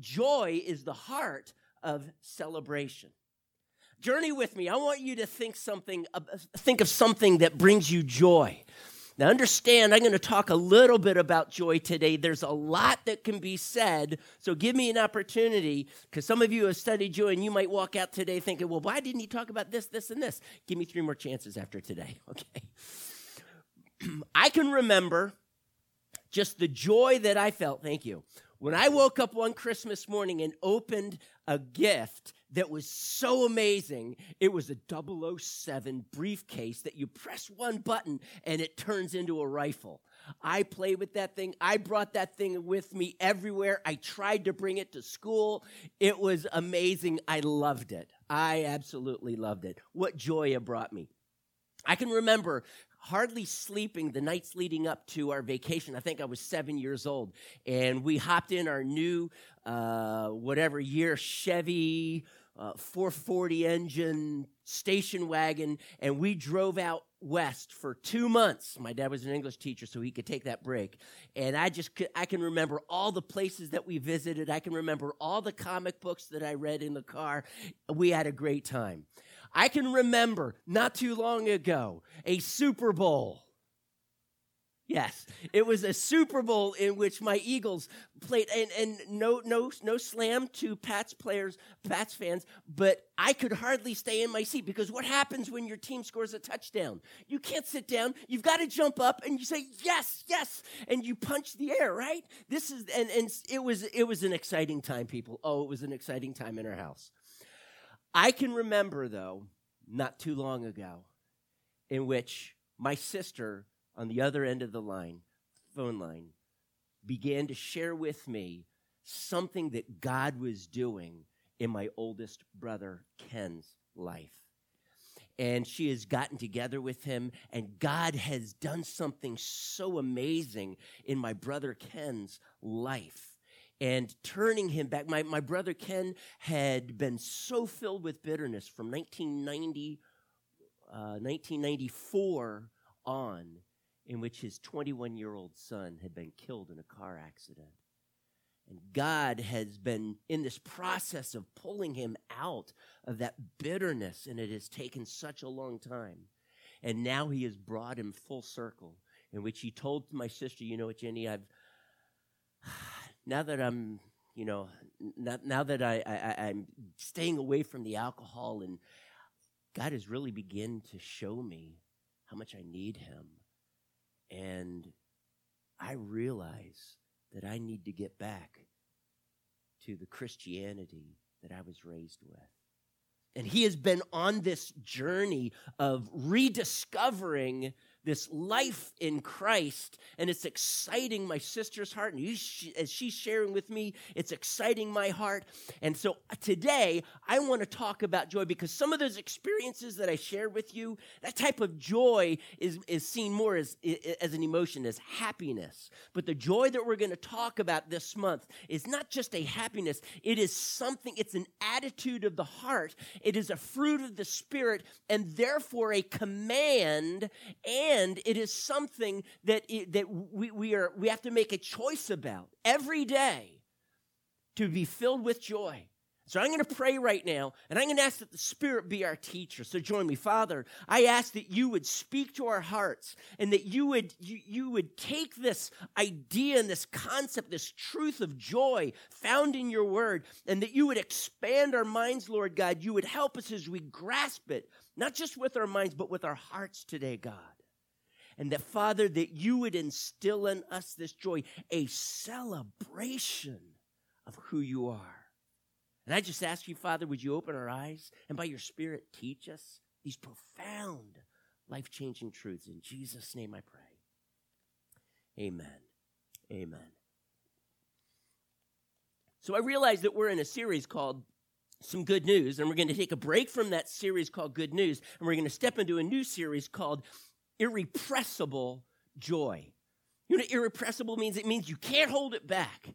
joy is the heart of celebration. Journey with me. I want you to think something think of something that brings you joy. Now, understand, I'm going to talk a little bit about joy today. There's a lot that can be said, so give me an opportunity because some of you have studied joy and you might walk out today thinking, well, why didn't he talk about this, this, and this? Give me three more chances after today, okay? I can remember just the joy that I felt, thank you, when I woke up one Christmas morning and opened a gift that was so amazing. It was a 007 briefcase that you press one button and it turns into a rifle. I played with that thing. I brought that thing with me everywhere. I tried to bring it to school. It was amazing. I loved it. I absolutely loved it. What joy it brought me. I can remember hardly sleeping the nights leading up to our vacation. I think I was seven years old. And we hopped in our new, uh, whatever year, Chevy uh, 440 engine station wagon, and we drove out west for two months. My dad was an English teacher, so he could take that break. And I just I can remember all the places that we visited. I can remember all the comic books that I read in the car. We had a great time. I can remember not too long ago a Super Bowl Yes, it was a Super Bowl in which my Eagles played, and, and no, no, no slam to Pats players, Pats fans, but I could hardly stay in my seat because what happens when your team scores a touchdown? You can't sit down. You've got to jump up and you say yes, yes, and you punch the air, right? This is and and it was it was an exciting time, people. Oh, it was an exciting time in our house. I can remember though, not too long ago, in which my sister on the other end of the line, phone line, began to share with me something that God was doing in my oldest brother Ken's life. And she has gotten together with him, and God has done something so amazing in my brother Ken's life and turning him back. My, my brother Ken had been so filled with bitterness from 1990, uh, 1994 on in which his 21 year old son had been killed in a car accident. And God has been in this process of pulling him out of that bitterness, and it has taken such a long time. And now he has brought him full circle, in which he told my sister, You know what, Jenny, I've now that I'm, you know, now, now that I, I, I'm staying away from the alcohol, and God has really begun to show me how much I need him and I realize that I need to get back to the Christianity that I was raised with. And he has been on this journey of rediscovering this life in Christ, and it's exciting my sister's heart. And as she's sharing with me, it's exciting my heart. And so uh, today, I want to talk about joy because some of those experiences that I shared with you, that type of joy is, is seen more as, as an emotion, as happiness. But the joy that we're going to talk about this month is not just a happiness, it is something, it's an attitude of the heart, it is a fruit of the Spirit, and therefore a command and and it is something that, it, that we, we, are, we have to make a choice about every day to be filled with joy. So I'm going to pray right now, and I'm going to ask that the Spirit be our teacher. So join me, Father. I ask that you would speak to our hearts, and that you would you, you would take this idea and this concept, this truth of joy found in your Word, and that you would expand our minds, Lord God. You would help us as we grasp it, not just with our minds, but with our hearts today, God. And that, Father, that you would instill in us this joy, a celebration of who you are. And I just ask you, Father, would you open our eyes and by your Spirit teach us these profound, life changing truths? In Jesus' name I pray. Amen. Amen. So I realize that we're in a series called Some Good News, and we're going to take a break from that series called Good News, and we're going to step into a new series called irrepressible joy. You know irrepressible means? It means you can't hold it back.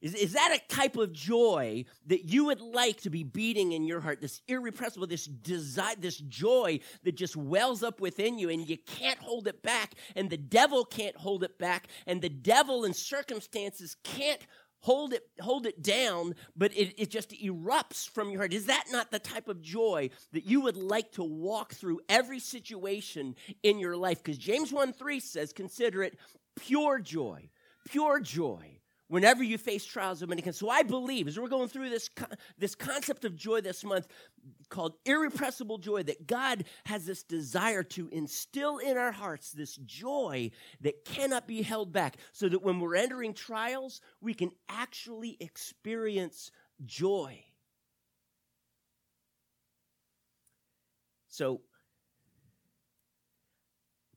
Is, is that a type of joy that you would like to be beating in your heart? This irrepressible, this desire, this joy that just wells up within you and you can't hold it back, and the devil can't hold it back, and the devil and circumstances can't hold it hold it down but it, it just erupts from your heart. Is that not the type of joy that you would like to walk through every situation in your life? Because james 1 3 says consider it pure joy pure joy whenever you face trials of many kinds. So I believe, as we're going through this, this concept of joy this month called irrepressible joy, that God has this desire to instill in our hearts this joy that cannot be held back, so that when we're entering trials, we can actually experience joy. So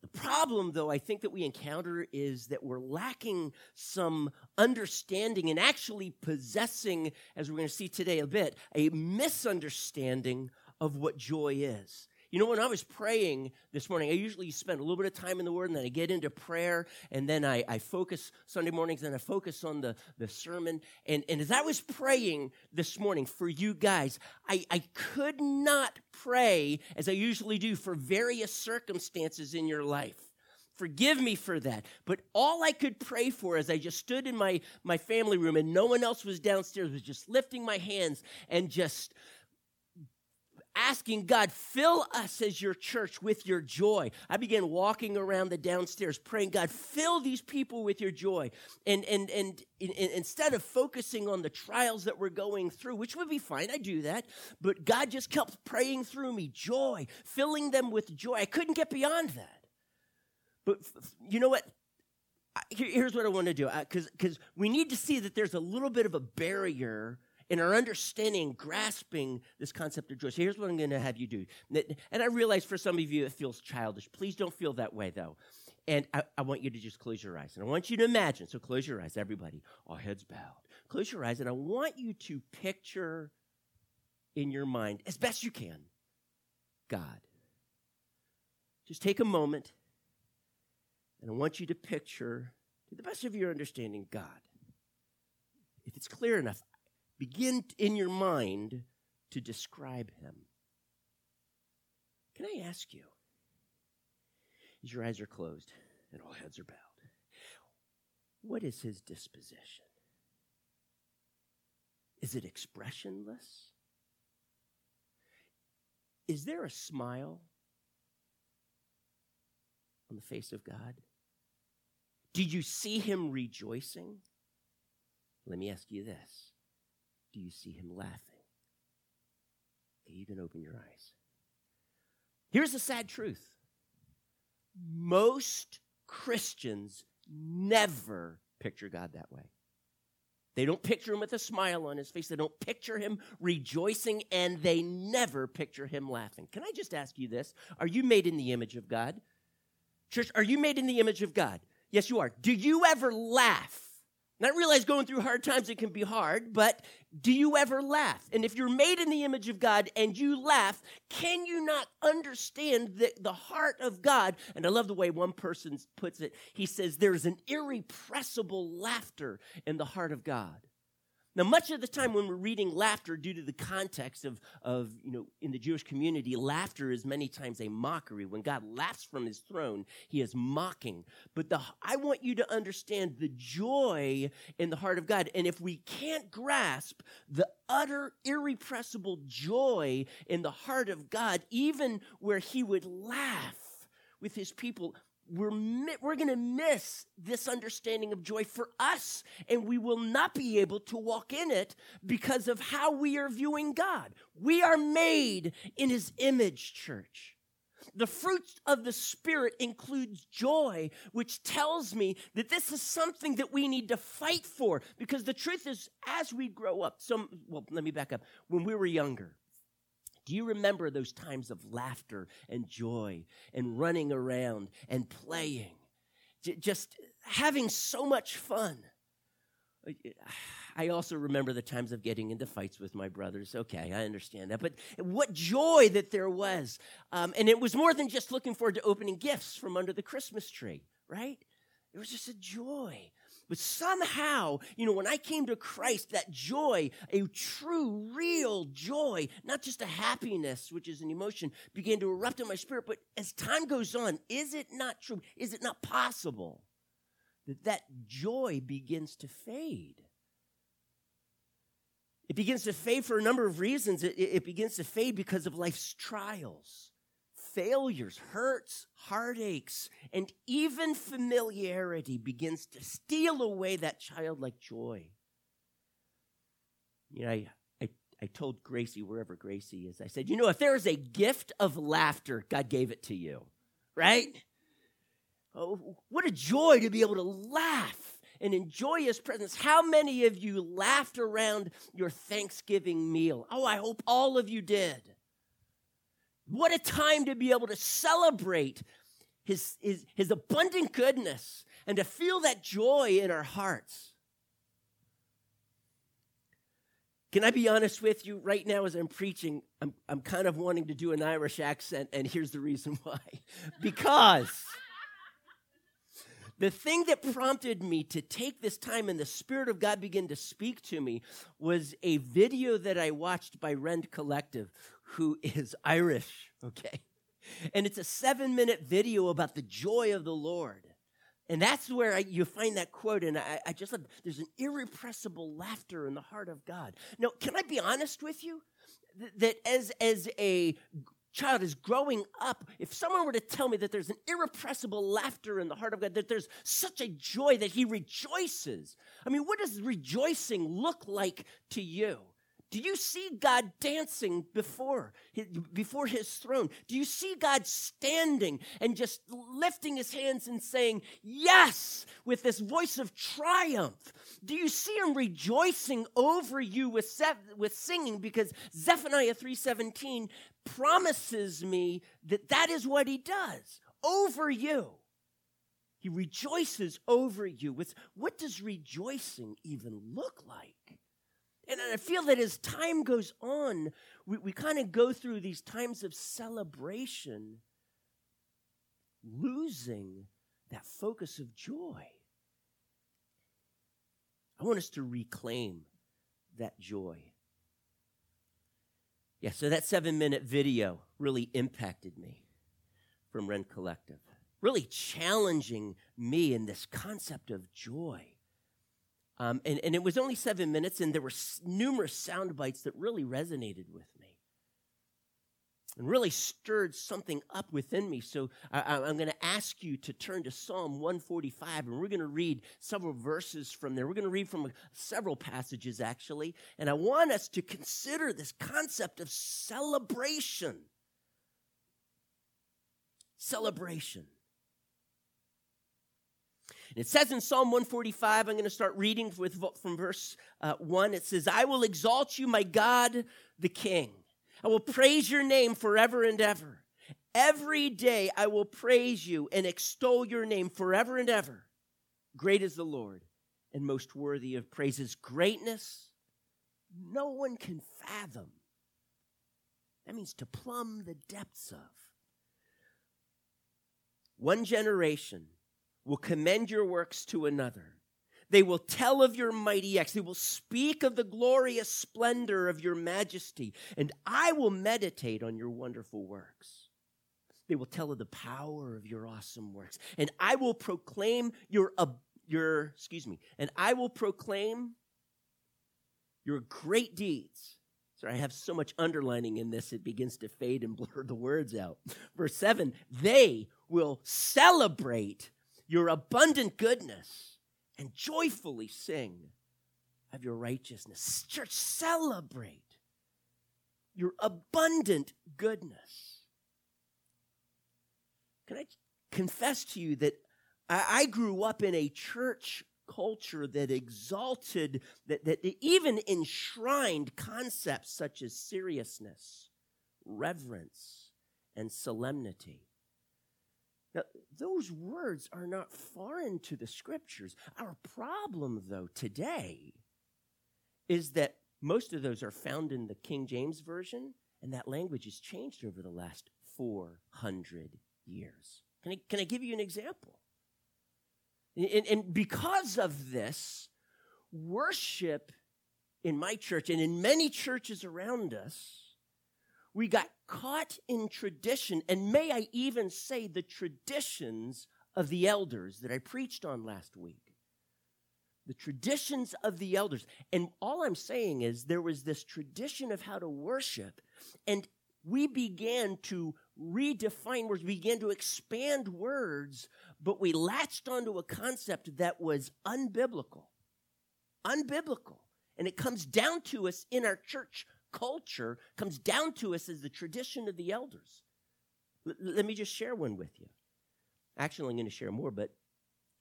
problem, though, I think that we encounter is that we're lacking some understanding and actually possessing, as we're going to see today a bit, a misunderstanding of what joy is. You know, when I was praying this morning, I usually spend a little bit of time in the Word and then I get into prayer and then I, I focus Sunday mornings and I focus on the, the sermon. And, and as I was praying this morning for you guys, I, I could not pray as I usually do for various circumstances in your life. Forgive me for that. But all I could pray for as I just stood in my, my family room and no one else was downstairs was just lifting my hands and just asking God, fill us as your church with your joy. I began walking around the downstairs praying, God, fill these people with your joy. And, and, and, instead of focusing on the trials that we're going through, which would be fine, I do that, but God just kept praying through me, joy, filling them with joy. I couldn't get beyond that. But you know what? Here's what I want to do, uh, because we need to see that there's a little bit of a barrier in our understanding, grasping this concept of joy. So here's what I'm going to have you do. And I realize for some of you it feels childish. Please don't feel that way, though. And I, I, want you to just close your eyes. And I want you to imagine. So close your eyes, everybody. All heads bowed. Close your eyes. And I want you to picture in your mind, as best you can, God. Just take a moment. And I want you to picture, to the best of your understanding, God. If it's clear enough, Begin in your mind to describe him. Can I ask you, as your eyes are closed and all heads are bowed, what is his disposition? Is it expressionless? Is there a smile on the face of God? Do you see him rejoicing? Let me ask you this do you see him laughing? You can open your eyes. Here's the sad truth most Christians never picture God that way. They don't picture him with a smile on his face. They don't picture him rejoicing, and they never picture him laughing. Can I just ask you this? Are you made in the image of God? Church, are you made in the image of God? Yes, you are. Do you ever laugh? And I realize going through hard times it can be hard, but do you ever laugh? And if you're made in the image of God and you laugh, can you not understand the, the heart of God? And I love the way one person puts it. He says, There's an irrepressible laughter in the heart of God. Now, much of the time when we're reading laughter, due to the context of, of, you know, in the Jewish community, laughter is many times a mockery. When God laughs from his throne, he is mocking. But the, I want you to understand the joy in the heart of God. And if we can't grasp the utter, irrepressible joy in the heart of God, even where he would laugh with his people, we're, we're going to miss this understanding of joy for us, and we will not be able to walk in it because of how we are viewing God. We are made in His image, church. The fruit of the Spirit includes joy, which tells me that this is something that we need to fight for because the truth is, as we grow up, some, well, let me back up. When we were younger, do you remember those times of laughter and joy and running around and playing? J- just having so much fun. I also remember the times of getting into fights with my brothers. Okay, I understand that. But what joy that there was. Um, and it was more than just looking forward to opening gifts from under the Christmas tree, right? It was just a joy but somehow, you know, when I came to Christ, that joy, a true, real joy, not just a happiness, which is an emotion, began to erupt in my spirit. But as time goes on, is it not true? Is it not possible that that joy begins to fade? It begins to fade for a number of reasons. It, it begins to fade because of life's trials, failures, hurts, heartaches, and even familiarity begins to steal away that childlike joy. You know, I, I, I told Gracie, wherever Gracie is, I said, you know, if there is a gift of laughter, God gave it to you, right? Oh, what a joy to be able to laugh and enjoy his presence. How many of you laughed around your Thanksgiving meal? Oh, I hope all of you did. What a time to be able to celebrate his, his, his abundant goodness and to feel that joy in our hearts. Can I be honest with you? Right now, as I'm preaching, I'm, I'm kind of wanting to do an Irish accent, and here's the reason why. because the thing that prompted me to take this time and the Spirit of God begin to speak to me was a video that I watched by Rend Collective, who is Irish, okay? And it's a seven minute video about the joy of the Lord. And that's where I, you find that quote, and I, I just love there's an irrepressible laughter in the heart of God. Now, can I be honest with you? that as, as a child is growing up, if someone were to tell me that there's an irrepressible laughter in the heart of God, that there's such a joy that he rejoices, I mean, what does rejoicing look like to you? Do you see God dancing before, before his throne? Do you see God standing and just lifting his hands and saying, Yes, with this voice of triumph? Do you see him rejoicing over you with, with singing? Because Zephaniah 3:17 promises me that that is what he does over you. He rejoices over you. With what does rejoicing even look like? And I feel that as time goes on, we, we kind of go through these times of celebration, losing that focus of joy. I want us to reclaim that joy. Yeah, so that seven minute video really impacted me from Rend Collective, really challenging me in this concept of joy. Um, and, and it was only seven minutes, and there were numerous sound bites that really resonated with me and really stirred something up within me. So I, am going to ask you to turn to Psalm 145, and we're going to read several verses from there. We're going to read from several passages, actually. And I want us to consider this concept of celebration. Celebration. It says in Psalm 145, I'm going to start reading with, from verse uh, 1. It says, I will exalt you, my God, the King. I will praise your name forever and ever. Every day I will praise you and extol your name forever and ever. Great is the Lord and most worthy of praise. His greatness, no one can fathom. That means to plumb the depths of. One generation will commend your works to another. They will tell of your mighty acts. They will speak of the glorious splendor of your majesty. And I will meditate on your wonderful works. They will tell of the power of your awesome works. And I will proclaim your, uh, your excuse me, and I will proclaim your great deeds. Sorry, I have so much underlining in this, it begins to fade and blur the words out. Verse 7 they will celebrate your abundant goodness and joyfully sing of your righteousness. Church, celebrate your abundant goodness. Can I confess to you that I, grew up in a church culture that exalted, that, that even enshrined concepts such as seriousness, reverence, and solemnity. Now, those words are not foreign to the scriptures. Our problem, though, today is that most of those are found in the King James Version, and that language has changed over the last 400 years. Can I, can I give you an example? And, and because of this, worship in my church and in many churches around us we got caught in tradition, and may I even say the traditions of the elders that I preached on last week. the traditions of the elders. And all I'm saying is there was this tradition of how to worship, and we began to redefine words, we began to expand words, but we latched onto a concept that was unbiblical. Unbiblical. And it comes down to us in our church culture, comes down to us as the tradition of the elders. L- let me just share one with you. Actually, I'm going to share more, but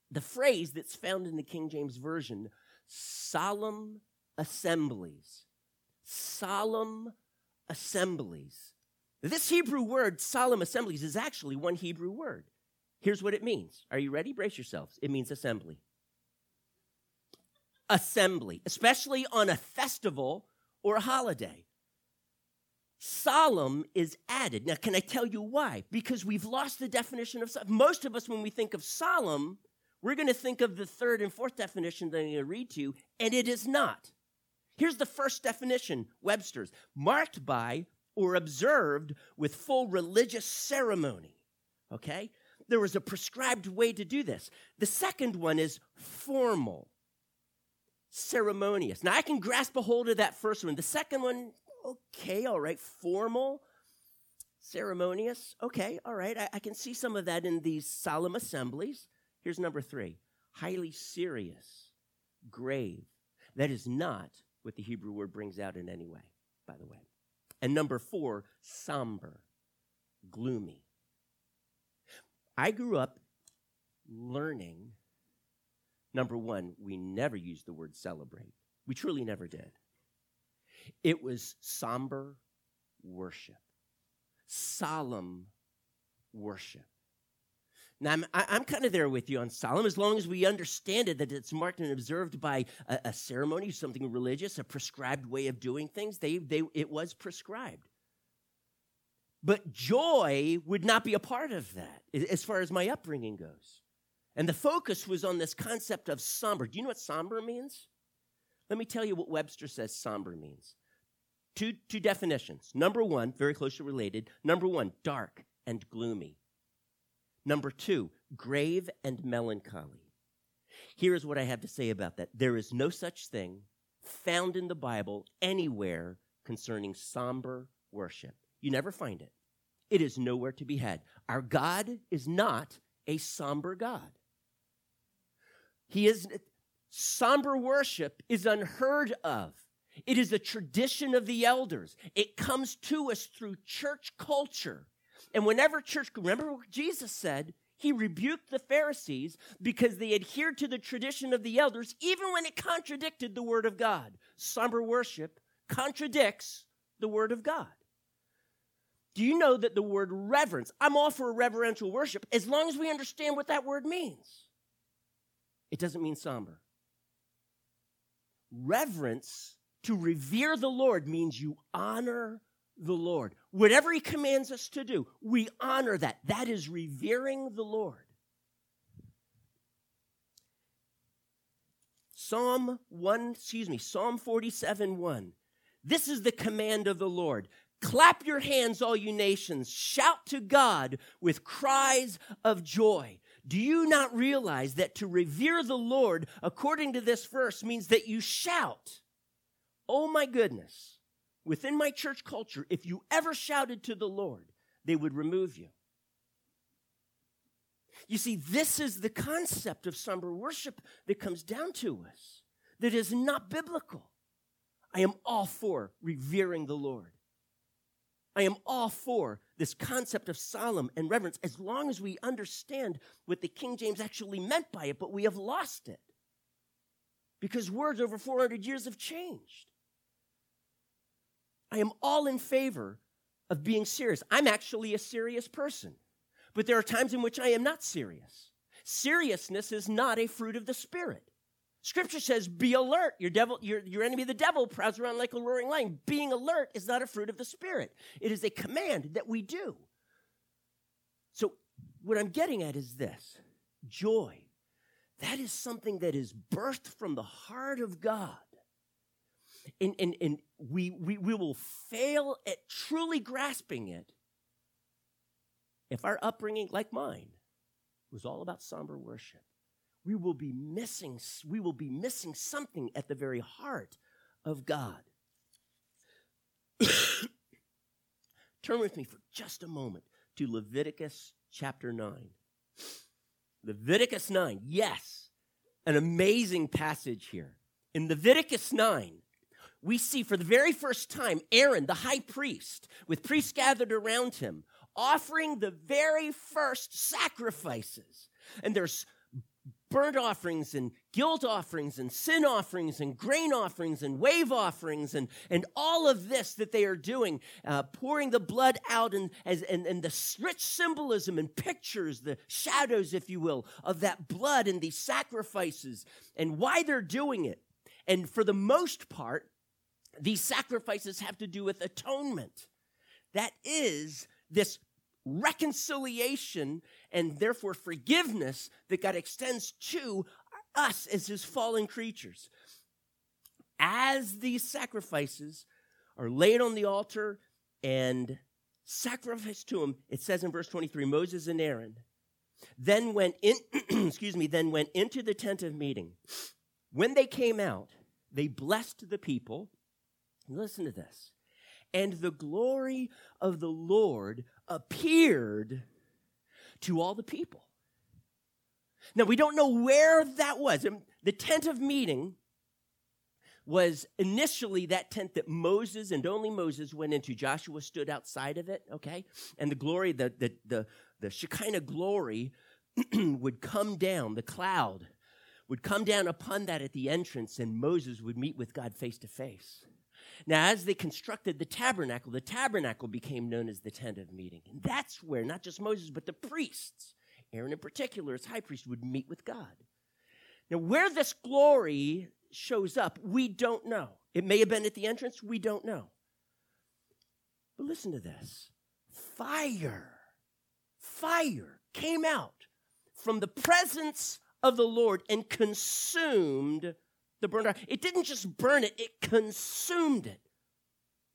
the phrase that's found in the King James Version, solemn assemblies. Solemn assemblies. This Hebrew word, solemn assemblies, is actually one Hebrew word. Here's what it means. Are you ready? Brace yourselves. It means assembly. Assembly, especially on a festival or a holiday. Solemn is added. Now, can I tell you why? Because we've lost the definition of solemn. most of us when we think of solemn, we're going to think of the third and fourth definition that I'm going to read to you, and it is not. Here's the first definition Webster's marked by or observed with full religious ceremony. Okay? There was a prescribed way to do this. The second one is formal, ceremonious. Now, I can grasp a hold of that first one. The second one, okay, all right, formal, ceremonious. Okay, all right, I, I can see some of that in these solemn assemblies. Here's number three highly serious, grave. That is not what the Hebrew word brings out in any way, by the way. And number four, somber, gloomy. I grew up learning number one, we never used the word celebrate. We truly never did. It was somber worship, solemn worship. Now, I'm, I'm kind of there with you on solemn as long as we understand it, that it's marked and observed by a, a ceremony, something religious, a prescribed way of doing things. They, they, it was prescribed. But joy would not be a part of that as far as my upbringing goes. And the focus was on this concept of somber. Do you know what somber means? Let me tell you what Webster says somber means. Two, two definitions. Number one, very closely related. Number one, dark and gloomy. Number two, grave and melancholy. Here is what I have to say about that there is no such thing found in the Bible anywhere concerning somber worship. You never find it, it is nowhere to be had. Our God is not a somber God. He is somber worship is unheard of. It is a tradition of the elders. It comes to us through church culture. And whenever church, remember what Jesus said? He rebuked the Pharisees because they adhered to the tradition of the elders, even when it contradicted the word of God. Somber worship contradicts the word of God. Do you know that the word reverence, I'm all for reverential worship as long as we understand what that word means. It doesn't mean somber. Reverence, to revere the Lord, means you honor the Lord. Whatever He commands us to do, we honor that. That is revering the Lord. Psalm 1, excuse me, Psalm 47 1. This is the command of the Lord. Clap your hands, all you nations. Shout to God with cries of joy. Do you not realize that to revere the Lord, according to this verse, means that you shout? Oh my goodness within my church culture, if you ever shouted to the Lord, they would remove you. You see, this is the concept of somber worship that comes down to us that is not biblical. I am all for revering the Lord. I am all for this concept of solemn and reverence as long as we understand what the King James actually meant by it, but we have lost it because words over 400 years have changed. I am all in favor of being serious. I'm actually a serious person, but there are times in which I am not serious. Seriousness is not a fruit of the Spirit. Scripture says, be alert. Your devil, your, your enemy, the devil, prowls around like a roaring lion. Being alert is not a fruit of the Spirit. It is a command that we do. So, what I'm getting at is this joy. That is something that is birthed from the heart of God and, and, and we, we, we will fail at truly grasping it if our upbringing, like mine, was all about somber worship. We will be missing we will be missing something at the very heart of God. Turn with me for just a moment to Leviticus chapter 9. Leviticus 9, yes, an amazing passage here. In Leviticus 9, we see for the very first time Aaron, the high priest, with priests gathered around him, offering the very first sacrifices. And there's burnt offerings and guilt offerings and sin offerings and grain offerings and wave offerings and, and all of this that they are doing, uh, pouring the blood out and, as, and, and the rich symbolism and pictures, the shadows, if you will, of that blood and these sacrifices and why they're doing it. And for the most part, these sacrifices have to do with atonement. That is this reconciliation and therefore forgiveness that God extends to us as his fallen creatures. As these sacrifices are laid on the altar and sacrificed to him, it says in verse 23 Moses and Aaron then went in, excuse me, then went into the tent of meeting. When they came out, they blessed the people. Listen to this. And the glory of the Lord appeared to all the people. Now, we don't know where that was. The tent of meeting was initially that tent that Moses and only Moses went into. Joshua stood outside of it, okay? And the glory, the, the, the, the Shekinah glory would come down, the cloud would come down upon that at the entrance, and Moses would meet with God face to face. Now, as they constructed the tabernacle, the tabernacle became known as the tent of meeting. And that's where not just Moses, but the priests, Aaron in particular, as high priest, would meet with God. Now, where this glory shows up, we don't know. It may have been at the entrance, we don't know. But listen to this fire, fire came out from the presence of the Lord and consumed the. It didn't just burn it, it consumed it.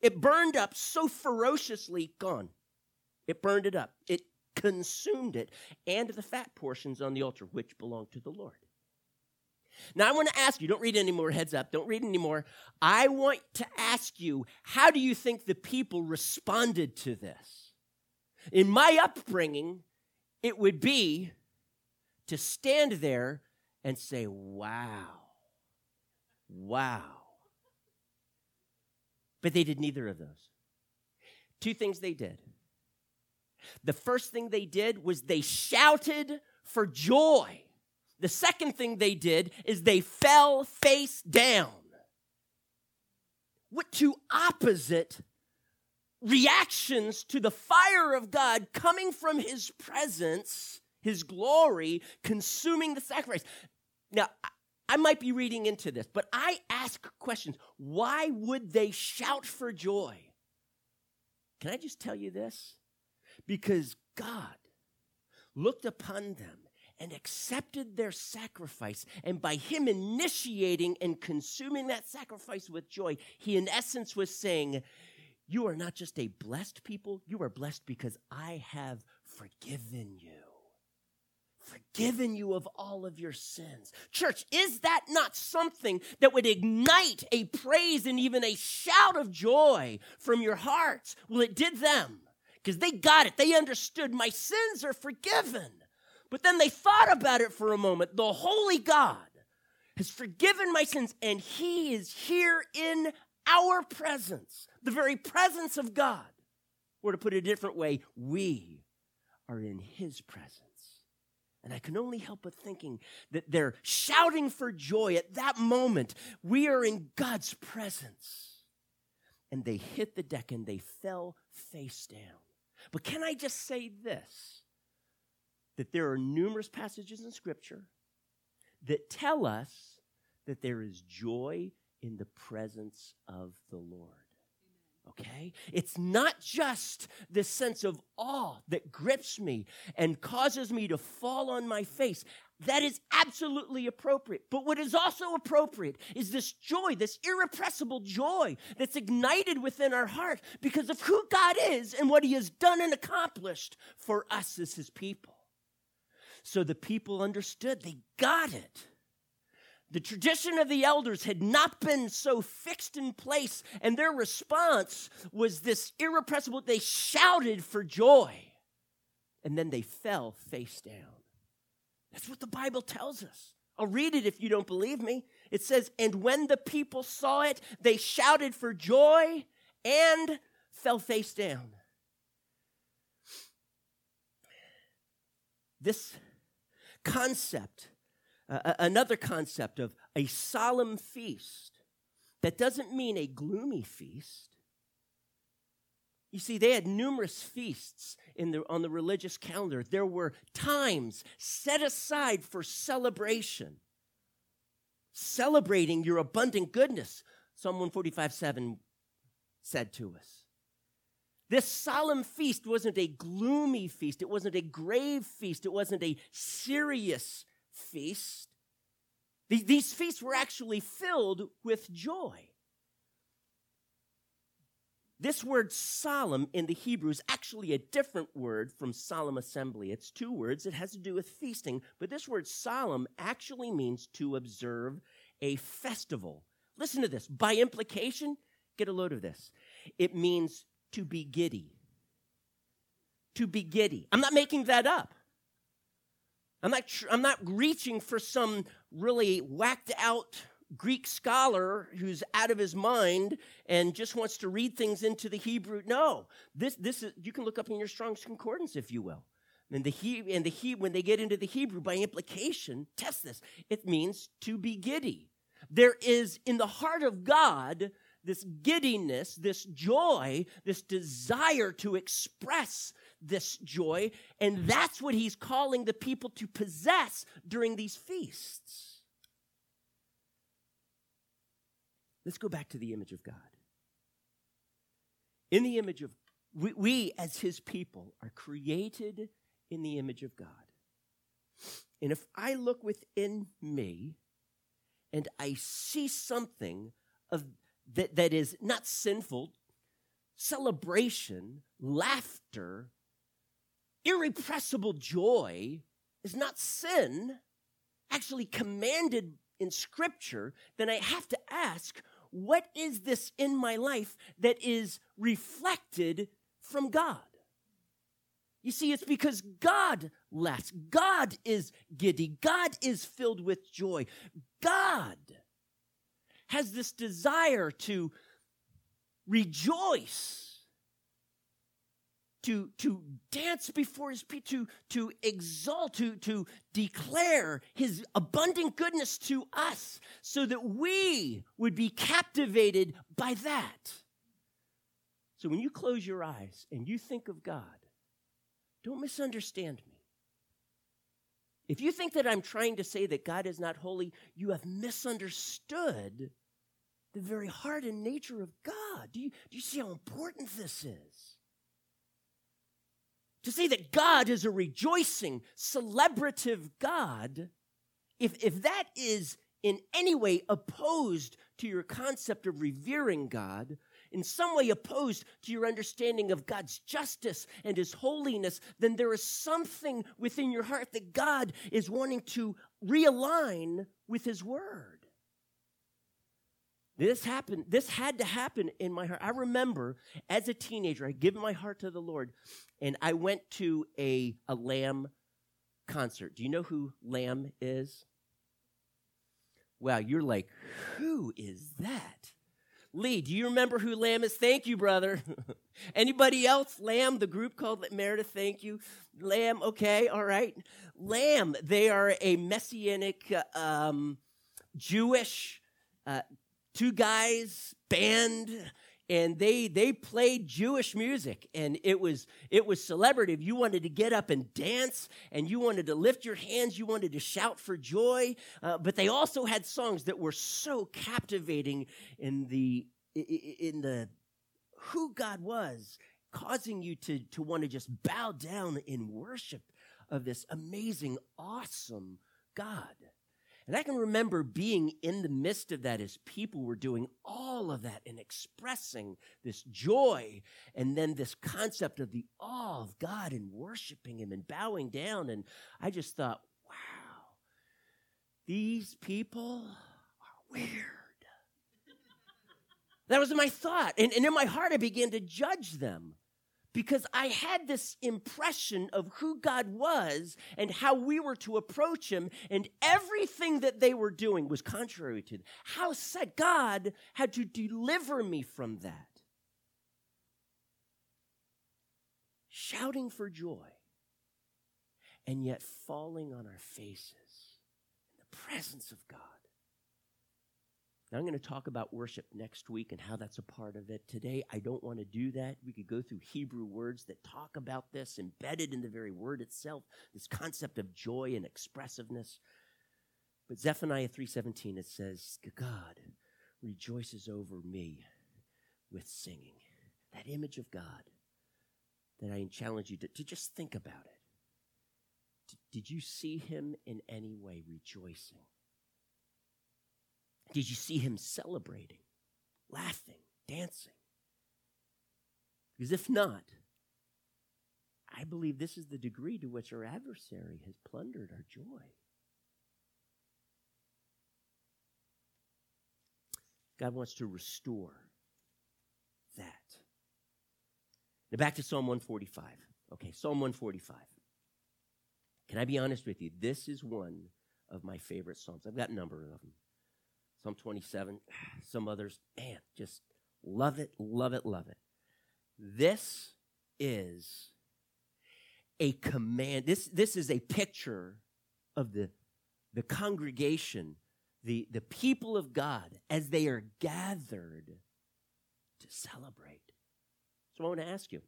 It burned up so ferociously, gone. It burned it up. It consumed it and the fat portions on the altar, which belonged to the Lord. Now, I want to ask you, don't read anymore, heads up, don't read anymore. I want to ask you, how do you think the people responded to this? In my upbringing, it would be to stand there and say, wow. Wow. But they did neither of those. Two things they did. The first thing they did was they shouted for joy. The second thing they did is they fell face down. What two opposite reactions to the fire of God coming from his presence, his glory, consuming the sacrifice. Now, I might be reading into this, but I ask questions. Why would they shout for joy? Can I just tell you this? Because God looked upon them and accepted their sacrifice. And by Him initiating and consuming that sacrifice with joy, He, in essence, was saying, You are not just a blessed people, you are blessed because I have forgiven you forgiven you of all of your sins. Church, is that not something that would ignite a praise and even a shout of joy from your hearts? Well, it did them because they got it. They understood my sins are forgiven. But then they thought about it for a moment. The Holy God has forgiven my sins, and He is here in our presence, the very presence of God. Or to put it a different way, we are in His presence. And I can only help but thinking that they're shouting for joy at that moment. We are in God's presence. And they hit the deck and they fell face down. But can I just say this? That there are numerous passages in Scripture that tell us that there is joy in the presence of the Lord okay? It's not just this sense of awe that grips me and causes me to fall on my face. That is absolutely appropriate. But what is also appropriate is this joy, this irrepressible joy that's ignited within our heart because of who God is and what He has done and accomplished for us as His people. So the people understood. They got it. The tradition of the elders had not been so fixed in place, and their response was this irrepressible. They shouted for joy, and then they fell face down. That's what the Bible tells us. I'll read it if you don't believe me. It says, And when the people saw it, they shouted for joy and fell face down. This concept another concept of a solemn feast that doesn't mean a gloomy feast. You see, they had numerous feasts in the, on the religious calendar. There were times set aside for celebration, celebrating your abundant goodness. Psalm 145 7 said to us. This solemn feast wasn't a gloomy feast, it wasn't a grave feast, it wasn't a serious feast. These feasts were actually filled with joy. This word solemn in the Hebrew is actually a different word from solemn assembly. It's two words. It has to do with feasting, but this word solemn actually means to observe a festival. Listen to this. By implication, get a load of this. It means to be giddy. To be giddy. I'm not making that up. I'm not, tr- I'm not reaching for some really whacked out Greek scholar who's out of his mind and just wants to read things into the Hebrew. No, this, this is, you can look up in your Strong's Concordance, if you will. And the he, and the he, when they get into the Hebrew, by implication, test this. It means to be giddy. There is in the heart of God this giddiness, this joy, this desire to express this joy. And that's what he's calling the people to possess during these feasts. Let's go back to the image of God. In the image of, we, we as his people are created in the image of God. And if I look within me and I see something of that, that is not sinful, celebration, laughter, irrepressible joy is not sin, actually commanded in Scripture, then I have to ask, what is this in my life that is reflected from God? You see, it's because God laughs. God is giddy. God is filled with joy. God has this desire to rejoice to, to dance before his people, to, to exalt, to, to declare his abundant goodness to us so that we would be captivated by that. So when you close your eyes and you think of God, don't misunderstand me. If you think that I'm trying to say that God is not holy, you have misunderstood the very heart and nature of God. Do you, do you see how important this is? To say that God is a rejoicing, celebrative God, if, if that is in any way opposed to your concept of revering God, in some way opposed to your understanding of God's justice and His holiness, then there is something within your heart that God is wanting to realign with His Word. This happened, this had to happen in my heart. I remember as a teenager, I given my heart to the Lord, and I went to a, a Lamb concert. Do you know who Lamb is? Wow, you're like, who is that? Lee, do you remember who Lamb is? Thank you, brother. Anybody else? Lamb, the group called Meredith, thank you. Lamb, okay, all right. Lamb, they are a messianic uh, um, Jewish uh, two guys band and they they played Jewish music and it was it was celebrative. You wanted to get up and dance and you wanted to lift your hands. You wanted to shout for joy. Uh, but they also had songs that were so captivating in the in the who God was, causing you to to want to just bow down in worship of this amazing, awesome God. And I can remember being in the midst of that as people were doing all of that and expressing this joy and then this concept of the awe of God and worshiping Him and bowing down. And I just thought, wow, these people are weird. That was my thought. And, and in my heart, I began to judge them because I had this impression of who God was and how we were to approach Him, and everything that they were doing was contrary to how said God had to deliver me from that. Shouting for joy, and yet falling on our faces in the presence of God. Now, I'm going to talk about worship next week and how that's a part of it. Today, I don't want to do that. We could go through Hebrew words that talk about this, embedded in the very word itself, this concept of joy and expressiveness. But Zephaniah 3:17 it says, "God rejoices over me with singing." That image of God that I challenge you to, to just think about it. Did you see him in any way rejoicing? Did you see him celebrating, laughing, dancing? Because if not, I believe this is the degree to which our adversary has plundered our joy. God wants to restore that. Now back to Psalm 145. Okay, Psalm 145. Can I be honest with you? This is one of my favorite Psalms. I've got a number of them. Psalm 27, some others, man, just love it, love it, love it. This is a command. This, this is a picture of the, the congregation, the, the people of God, as they are gathered to celebrate. So I want to ask you,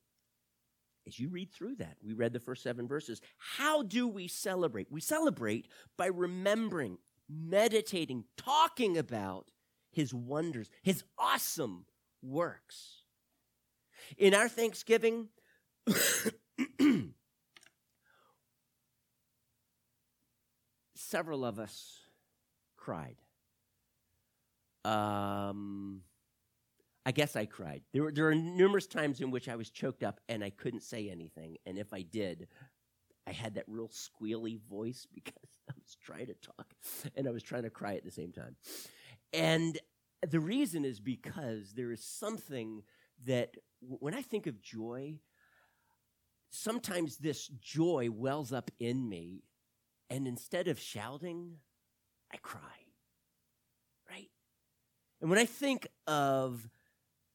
as you read through that, we read the first seven verses. How do we celebrate? We celebrate by remembering meditating, talking about his wonders, his awesome works. In our Thanksgiving, several of us cried. Um, I guess I cried. There were, there were numerous times in which I was choked up and I couldn't say anything. And if I did, I had that real squealy voice because I was trying to talk and I was trying to cry at the same time. And the reason is because there is something that when I think of joy, sometimes this joy wells up in me, and instead of shouting, I cry. Right? And when I think of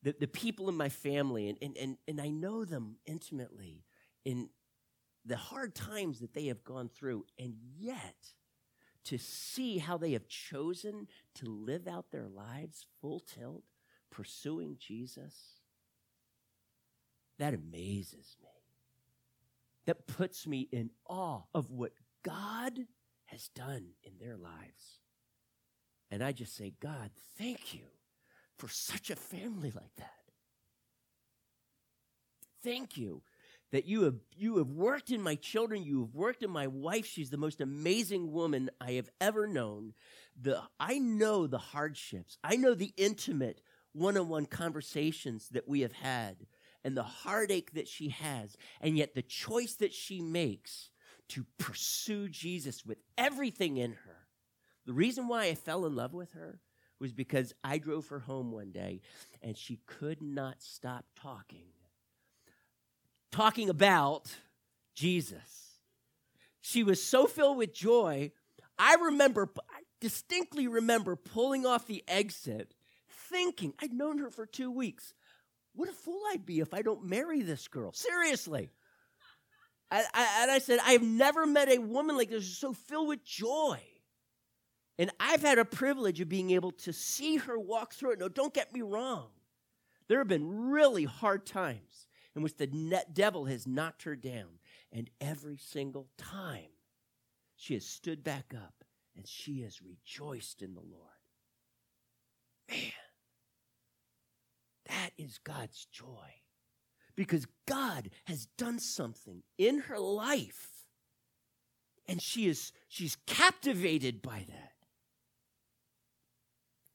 the, the people in my family, and, and, and, and I know them intimately, in the hard times that they have gone through, and yet to see how they have chosen to live out their lives full tilt, pursuing Jesus, that amazes me. That puts me in awe of what God has done in their lives. And I just say, God, thank you for such a family like that. Thank you that you have you have worked in my children you have worked in my wife. She's the most amazing woman i have ever known. The i know the hardships. I know the intimate one-on-one conversations that we have had and the heartache that she has and yet the choice that she makes to pursue jesus with everything in her. The reason why i fell in love with her was because i drove her home one day and she could not stop talking talking about Jesus. She was so filled with joy. I remember, I distinctly remember pulling off the exit, thinking, I'd known her for two weeks. What a fool I'd be if I don't marry this girl. Seriously. I, I, and I said, I have never met a woman like this, so filled with joy. And I've had a privilege of being able to see her walk through it. No, don't get me wrong. There have been really hard times in which the devil has knocked her down. And every single time she has stood back up and she has rejoiced in the Lord. Man, that is God's joy. Because God has done something in her life. And she is she's captivated by that.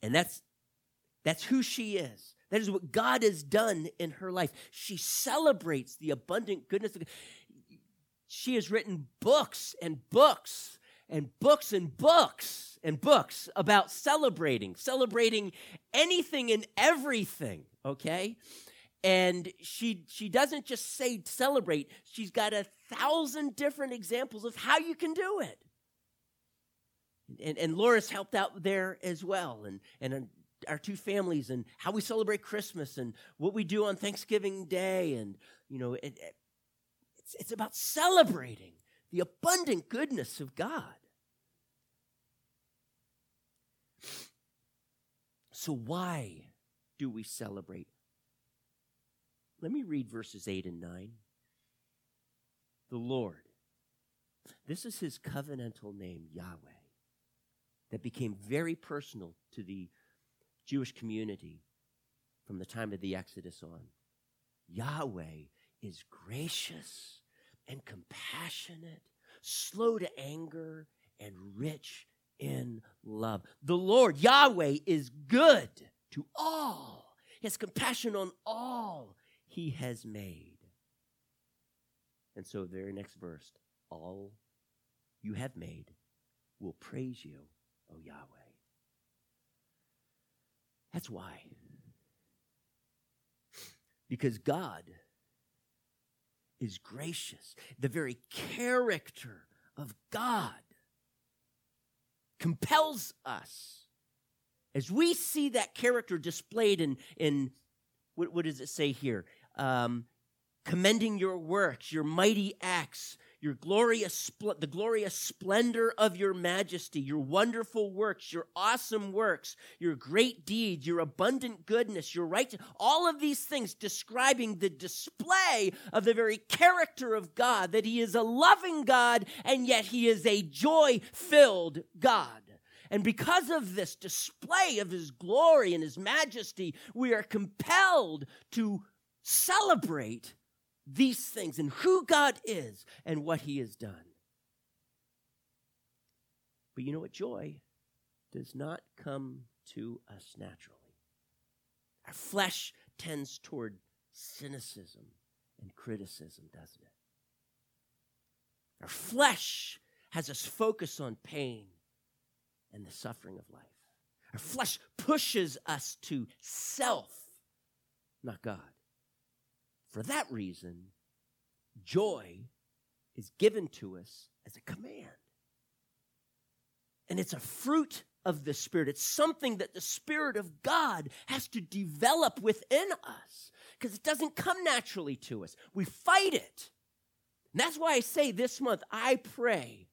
And that's that's who she is. That is what God has done in her life. She celebrates the abundant goodness of God. She has written books and books and books and books and books about celebrating, celebrating anything and everything, okay? And she she doesn't just say celebrate, she's got a thousand different examples of how you can do it. And, and Laura's helped out there as well. And, and our two families and how we celebrate Christmas and what we do on Thanksgiving Day. And, you know, it, it, it's, it's about celebrating the abundant goodness of God. So, why do we celebrate? Let me read verses 8 and 9. The Lord. This is his covenantal name, Yahweh, that became very personal to the Jewish community from the time of the Exodus on. Yahweh is gracious and compassionate, slow to anger, and rich in love. The Lord, Yahweh, is good to all. He has compassion on all he has made. And so, the very next verse all you have made will praise you, O Yahweh. That's why. Because God is gracious. The very character of God compels us. As we see that character displayed in, in what, what does it say here? um, commending your works, your mighty acts, your glorious the glorious splendor of your majesty, your wonderful works, your awesome works, your great deeds, your abundant goodness, your right all of these things describing the display of the very character of God that he is a loving God and yet he is a joy-filled God. And because of this display of his glory and his majesty, we are compelled to celebrate these things and who God is and what He has done. But you know what? Joy does not come to us naturally. Our flesh tends toward cynicism and criticism, doesn't it? Our flesh has us focus on pain and the suffering of life. Our flesh pushes us to self, not God. For that reason, joy is given to us as a command. And it's a fruit of the Spirit. It's something that the Spirit of God has to develop within us because it doesn't come naturally to us. We fight it. And that's why I say this month, I pray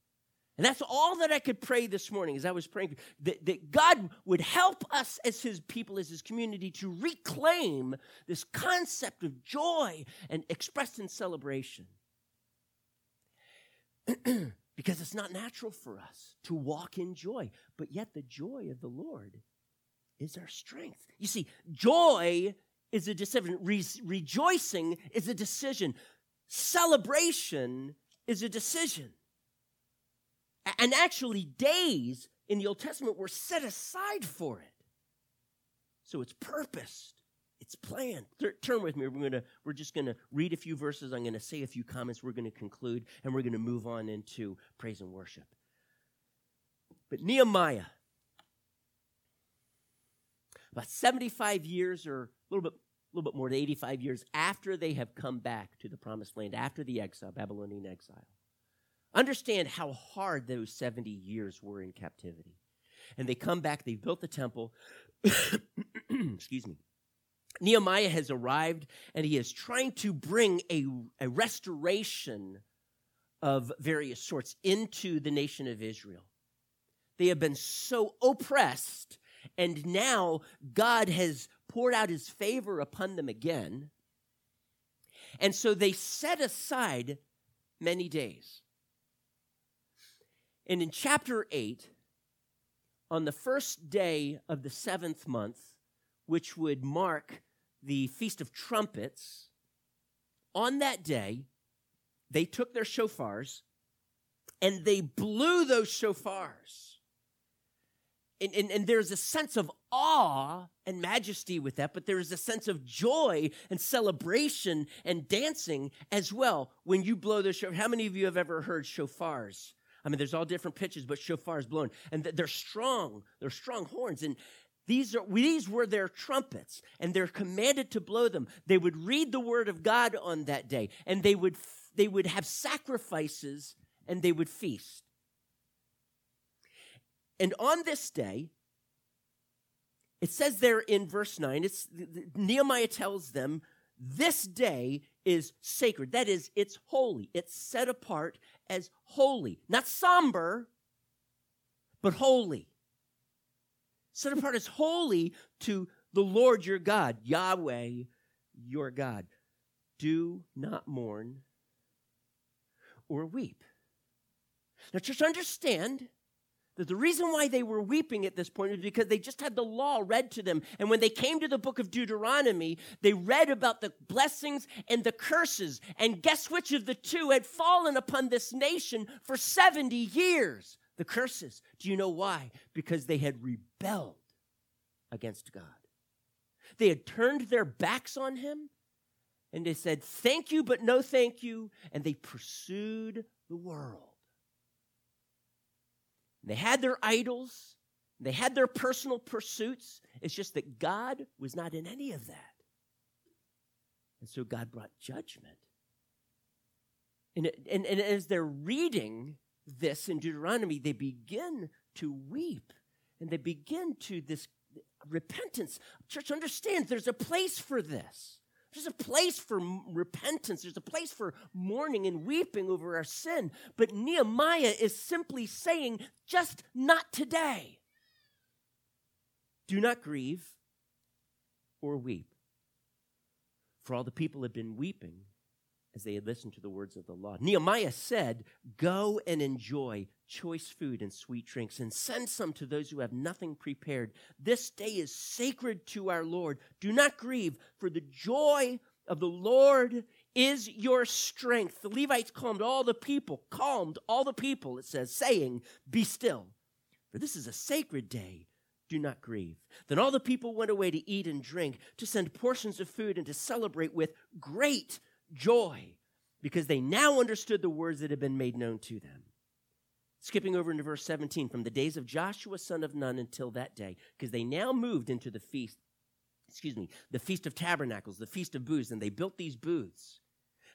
and that's all that I could pray this morning as I was praying that, that God would help us as his people, as his community, to reclaim this concept of joy and expressed in celebration. because it's not natural for us to walk in joy, but yet the joy of the Lord is our strength. You see, joy is a decision, Re- rejoicing is a decision, celebration is a decision. And actually, days in the Old Testament were set aside for it. So it's purposed. It's planned. Turn with me. We're gonna. We're just gonna read a few verses. I'm gonna say a few comments. We're gonna conclude, and we're gonna move on into praise and worship. But Nehemiah, about 75 years, or a little bit, a little bit more than 85 years after they have come back to the Promised Land, after the exile, Babylonian exile, Understand how hard those 70 years were in captivity. And they come back, they've built the temple. Excuse me. Nehemiah has arrived and he is trying to bring a, a restoration of various sorts into the nation of Israel. They have been so oppressed, and now God has poured out his favor upon them again. And so they set aside many days. And in chapter 8, on the first day of the seventh month, which would mark the Feast of Trumpets, on that day, they took their shofars and they blew those shofars. and, and, and, there's a sense of awe and majesty with that, but there is a sense of joy and celebration and dancing as well when you blow the shofar. How many of you have ever heard shofars? I mean, there's all different pitches, but shofar is blown, and they're strong. They're strong horns, and these are these were their trumpets, and they're commanded to blow them. They would read the word of God on that day, and they would they would have sacrifices, and they would feast. And on this day, it says there in verse 9, it's Nehemiah tells them, this day is sacred. That is, it's holy. It's set apart as holy. Not somber, but holy. Set apart as holy to the Lord your God, Yahweh your God. Do not mourn or weep. Now, just understand the reason why they were weeping at this point is because they just had the law read to them. And when they came to the book of Deuteronomy, they read about the blessings and the curses. And guess which of the two had fallen upon this nation for 70 years? The curses. Do you know why? Because they had rebelled against God. They had turned their backs on him and they said, Thank you, but no thank you. And they pursued the world. They had their idols, they had their personal pursuits. It's just that God was not in any of that. And so God brought judgment. And, and, and as they're reading this in Deuteronomy, they begin to weep and they begin to this repentance. Church, understand there's a place for this. There's a place for repentance. There's a place for mourning and weeping over our sin. But Nehemiah is simply saying, just not today. Do not grieve or weep. For all the people had been weeping as they had listened to the words of the law. Nehemiah said, Go and enjoy choice food and sweet drinks, and send some to those who have nothing prepared. This day is sacred to our Lord. Do not grieve, for the joy of the Lord is your strength. The Levites calmed all the people, calmed all the people, it says, saying, Be still, for this is a sacred day. Do not grieve. Then all the people went away to eat and drink, to send portions of food, and to celebrate with great joy, because they now understood the words that had been made known to them. Skipping over into verse 17, from the days of Joshua son of Nun until that day, because they now moved into the feast, excuse me, the Feast of Tabernacles, the Feast of Booths, and they built these booths.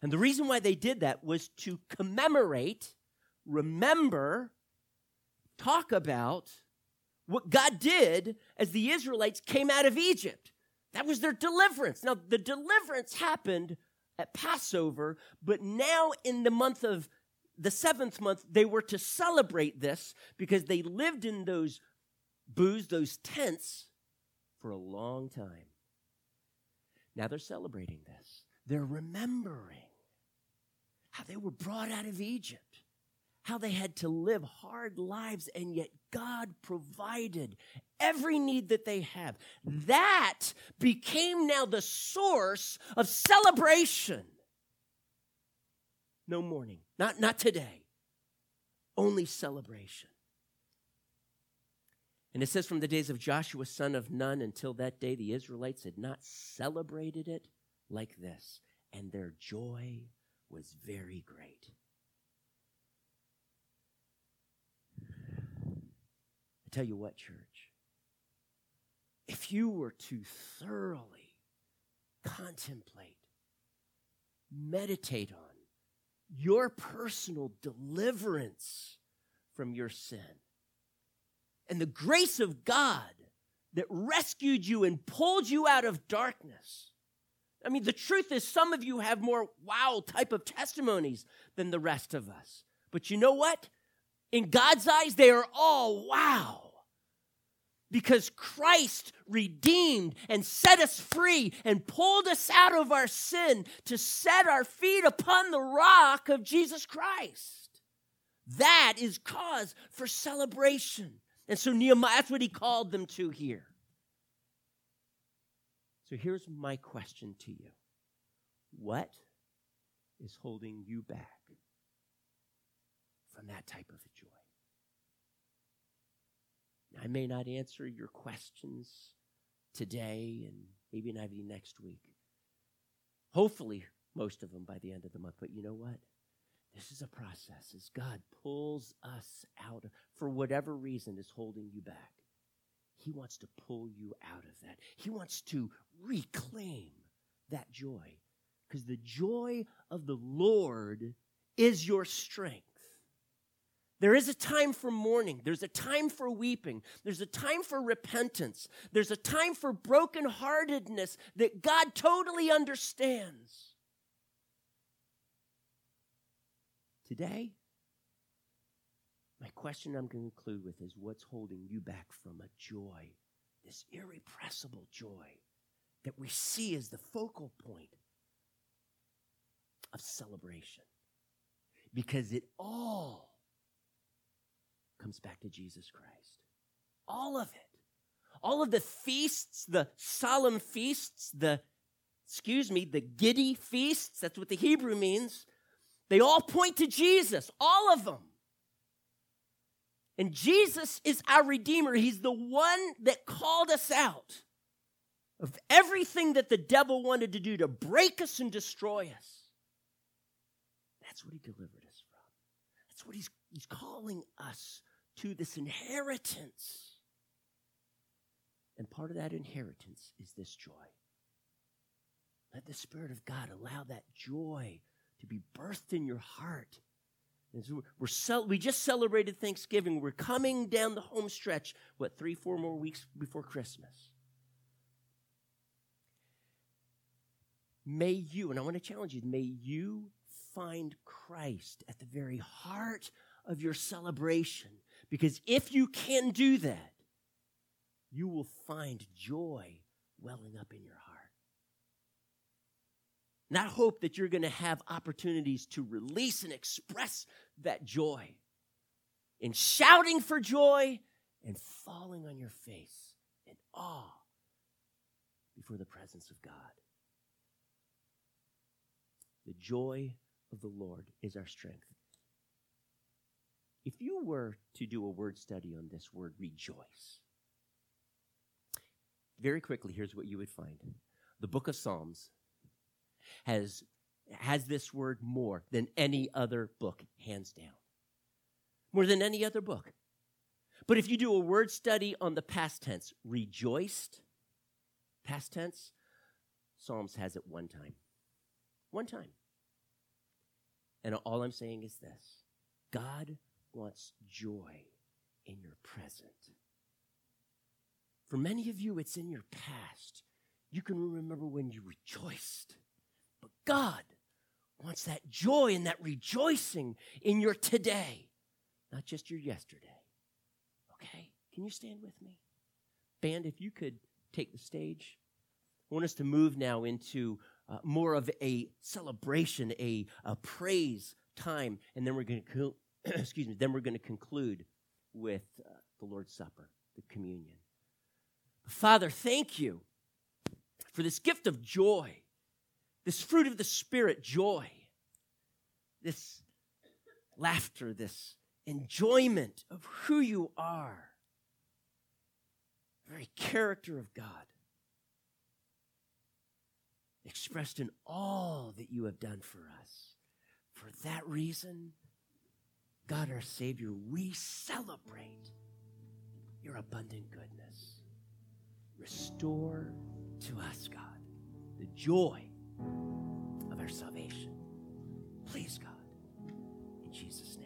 And the reason why they did that was to commemorate, remember, talk about what God did as the Israelites came out of Egypt. That was their deliverance. Now, the deliverance happened at Passover, but now in the month of the seventh month, they were to celebrate this because they lived in those booths, those tents, for a long time. Now they're celebrating this. They're remembering how they were brought out of Egypt, how they had to live hard lives, and yet God provided every need that they have. That became now the source of celebration. No mourning, not, not today, only celebration. And it says from the days of Joshua, son of Nun, until that day, the Israelites had not celebrated it like this, and their joy was very great. I tell you what, church, if you were to thoroughly contemplate, meditate on your personal deliverance from your sin, and the grace of God that rescued you and pulled you out of darkness. I mean, the truth is, some of you have more wow type of testimonies than the rest of us. But you know what? In God's eyes, they are all wow. Because Christ redeemed and set us free and pulled us out of our sin to set our feet upon the rock of Jesus Christ. That is cause for celebration. And so Nehemiah, that's what he called them to here. So here's my question to you What is holding you back from that type of a joy? I may not answer your questions today and maybe not even next week. Hopefully, most of them by the end of the month. But you know what? This is a process as God pulls us out, for whatever reason is holding you back. He wants to pull you out of that. He wants to reclaim that joy because the joy of the Lord is your strength. There is a time for mourning. There's a time for weeping. There's a time for repentance. There's a time for brokenheartedness that God totally understands. Today, my question I'm going to conclude with is what's holding you back from a joy, this irrepressible joy that we see as the focal point of celebration? Because it all comes back to Jesus Christ. All of it. All of the feasts, the solemn feasts, the, excuse me, the giddy feasts, that's what the Hebrew means, they all point to Jesus, all of them. And Jesus is our Redeemer. He's the one that called us out of everything that the devil wanted to do to break us and destroy us. That's what he delivered us from. That's what he's, he's calling us to this inheritance. And part of that inheritance is this joy. Let the Spirit of God allow that joy to be birthed in your heart. We're we just celebrated Thanksgiving. We're coming down the home stretch, what, three, four more weeks before Christmas. May you, and I want to challenge you, may you find Christ at the very heart of your celebration. Because if you can do that, you will find joy welling up in your heart. I hope that you're going to have opportunities to release and express that joy in shouting for joy and falling on your face in awe before the presence of God. The joy of the Lord is our strength. If you were to do a word study on this word rejoice, very quickly, here's what you would find. The book of Psalms has, has this word more than any other book, hands down. More than any other book. But if you do a word study on the past tense, rejoiced, past tense, Psalms has it one time. One time. And all I'm saying is this God wants joy in your present. For many of you, it's in your past. You can remember when you rejoiced. But God wants that joy and that rejoicing in your today, not just your yesterday. Okay? Can you stand with me? Band, if you could take the stage. I want us to move now into uh, more of a celebration, a, a praise time, and then we're going to excuse me, then we're going to conclude with uh, the Lord's Supper, the communion. Father, thank you for this gift of joy, this fruit of the Spirit, joy, this laughter, this enjoyment of who you are, the very character of God, expressed in all that you have done for us. For that reason, God our Savior, we celebrate your abundant goodness. Restore to us, God, the joy of our salvation. Please, God, in Jesus' name.